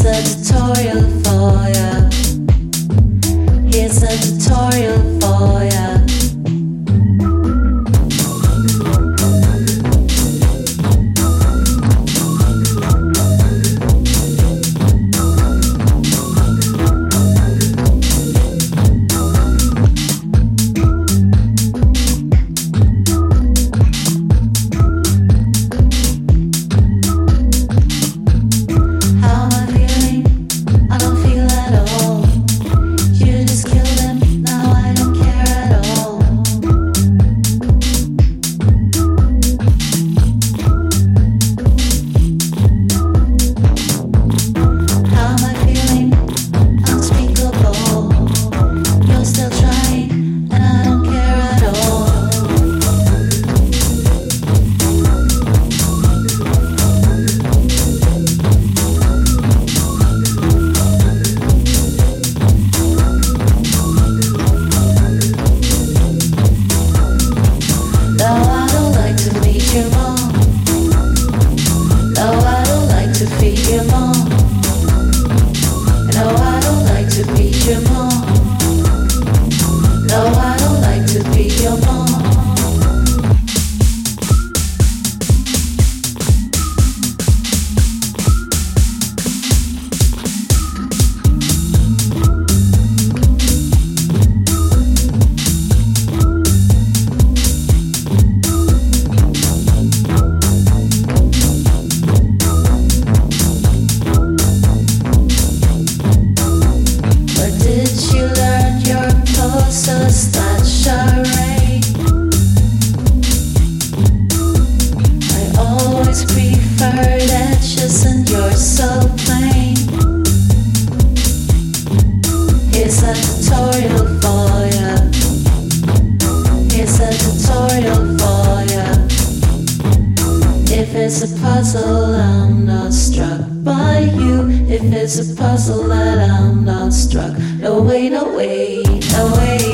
Here's a tutorial for ya. Here's a tutorial for ya. puzzle I'm not struck by you. If it's a puzzle that I'm not struck, no way, no way, no way.